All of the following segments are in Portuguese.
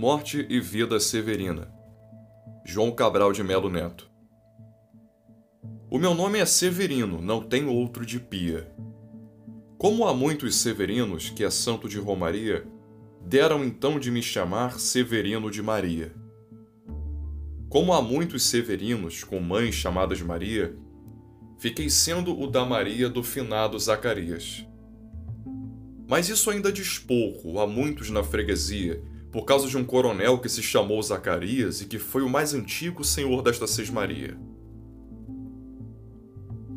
Morte e Vida Severina. João Cabral de Melo Neto. O meu nome é Severino, não tenho outro de pia. Como há muitos Severinos, que é santo de Romaria, deram então de me chamar Severino de Maria. Como há muitos Severinos com mães chamadas Maria, fiquei sendo o da Maria do finado Zacarias. Mas isso ainda diz pouco a muitos na freguesia por causa de um coronel que se chamou Zacarias e que foi o mais antigo senhor desta Sesmaria.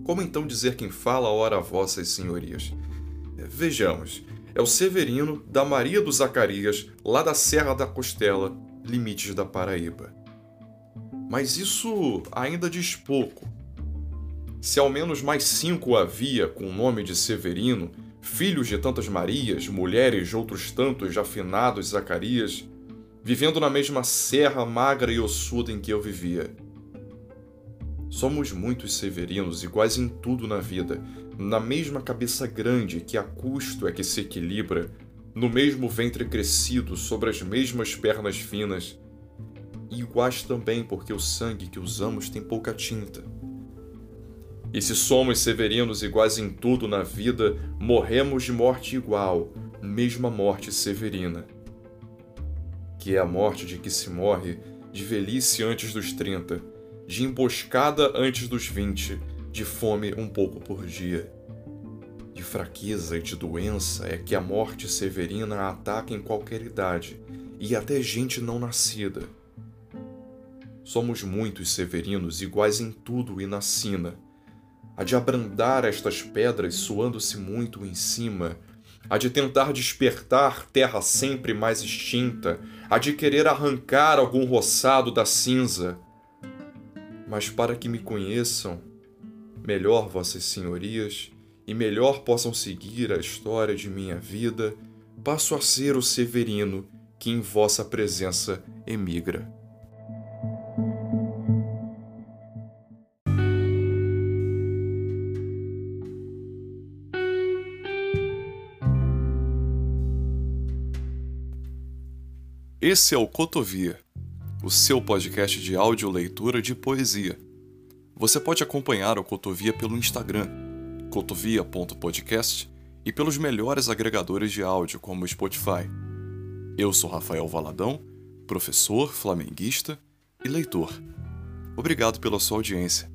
Como então dizer quem fala, ora vossas senhorias? Vejamos, é o Severino da Maria do Zacarias, lá da Serra da Costela, limites da Paraíba. Mas isso ainda diz pouco. Se ao menos mais cinco havia com o nome de Severino, filhos de tantas Marias, mulheres de outros tantos afinados Zacarias, vivendo na mesma serra magra e ossuda em que eu vivia. Somos muitos severinos, iguais em tudo na vida, na mesma cabeça grande que a custo é que se equilibra, no mesmo ventre crescido, sobre as mesmas pernas finas, e iguais também porque o sangue que usamos tem pouca tinta e se somos severinos iguais em tudo na vida, morremos de morte igual, mesma morte severina. Que é a morte de que se morre de velhice antes dos 30, de emboscada antes dos 20, de fome um pouco por dia. De fraqueza e de doença é que a morte severina ataca em qualquer idade, e até gente não nascida. Somos muitos severinos iguais em tudo e na sina, a de abrandar estas pedras suando-se muito em cima, a de tentar despertar terra sempre mais extinta, a de querer arrancar algum roçado da cinza. Mas para que me conheçam melhor, vossas senhorias, e melhor possam seguir a história de minha vida, passo a ser o Severino que em vossa presença emigra. Esse é o Cotovia, o seu podcast de áudio leitura de poesia. Você pode acompanhar o Cotovia pelo Instagram, cotovia.podcast, e pelos melhores agregadores de áudio, como o Spotify. Eu sou Rafael Valadão, professor, flamenguista e leitor. Obrigado pela sua audiência.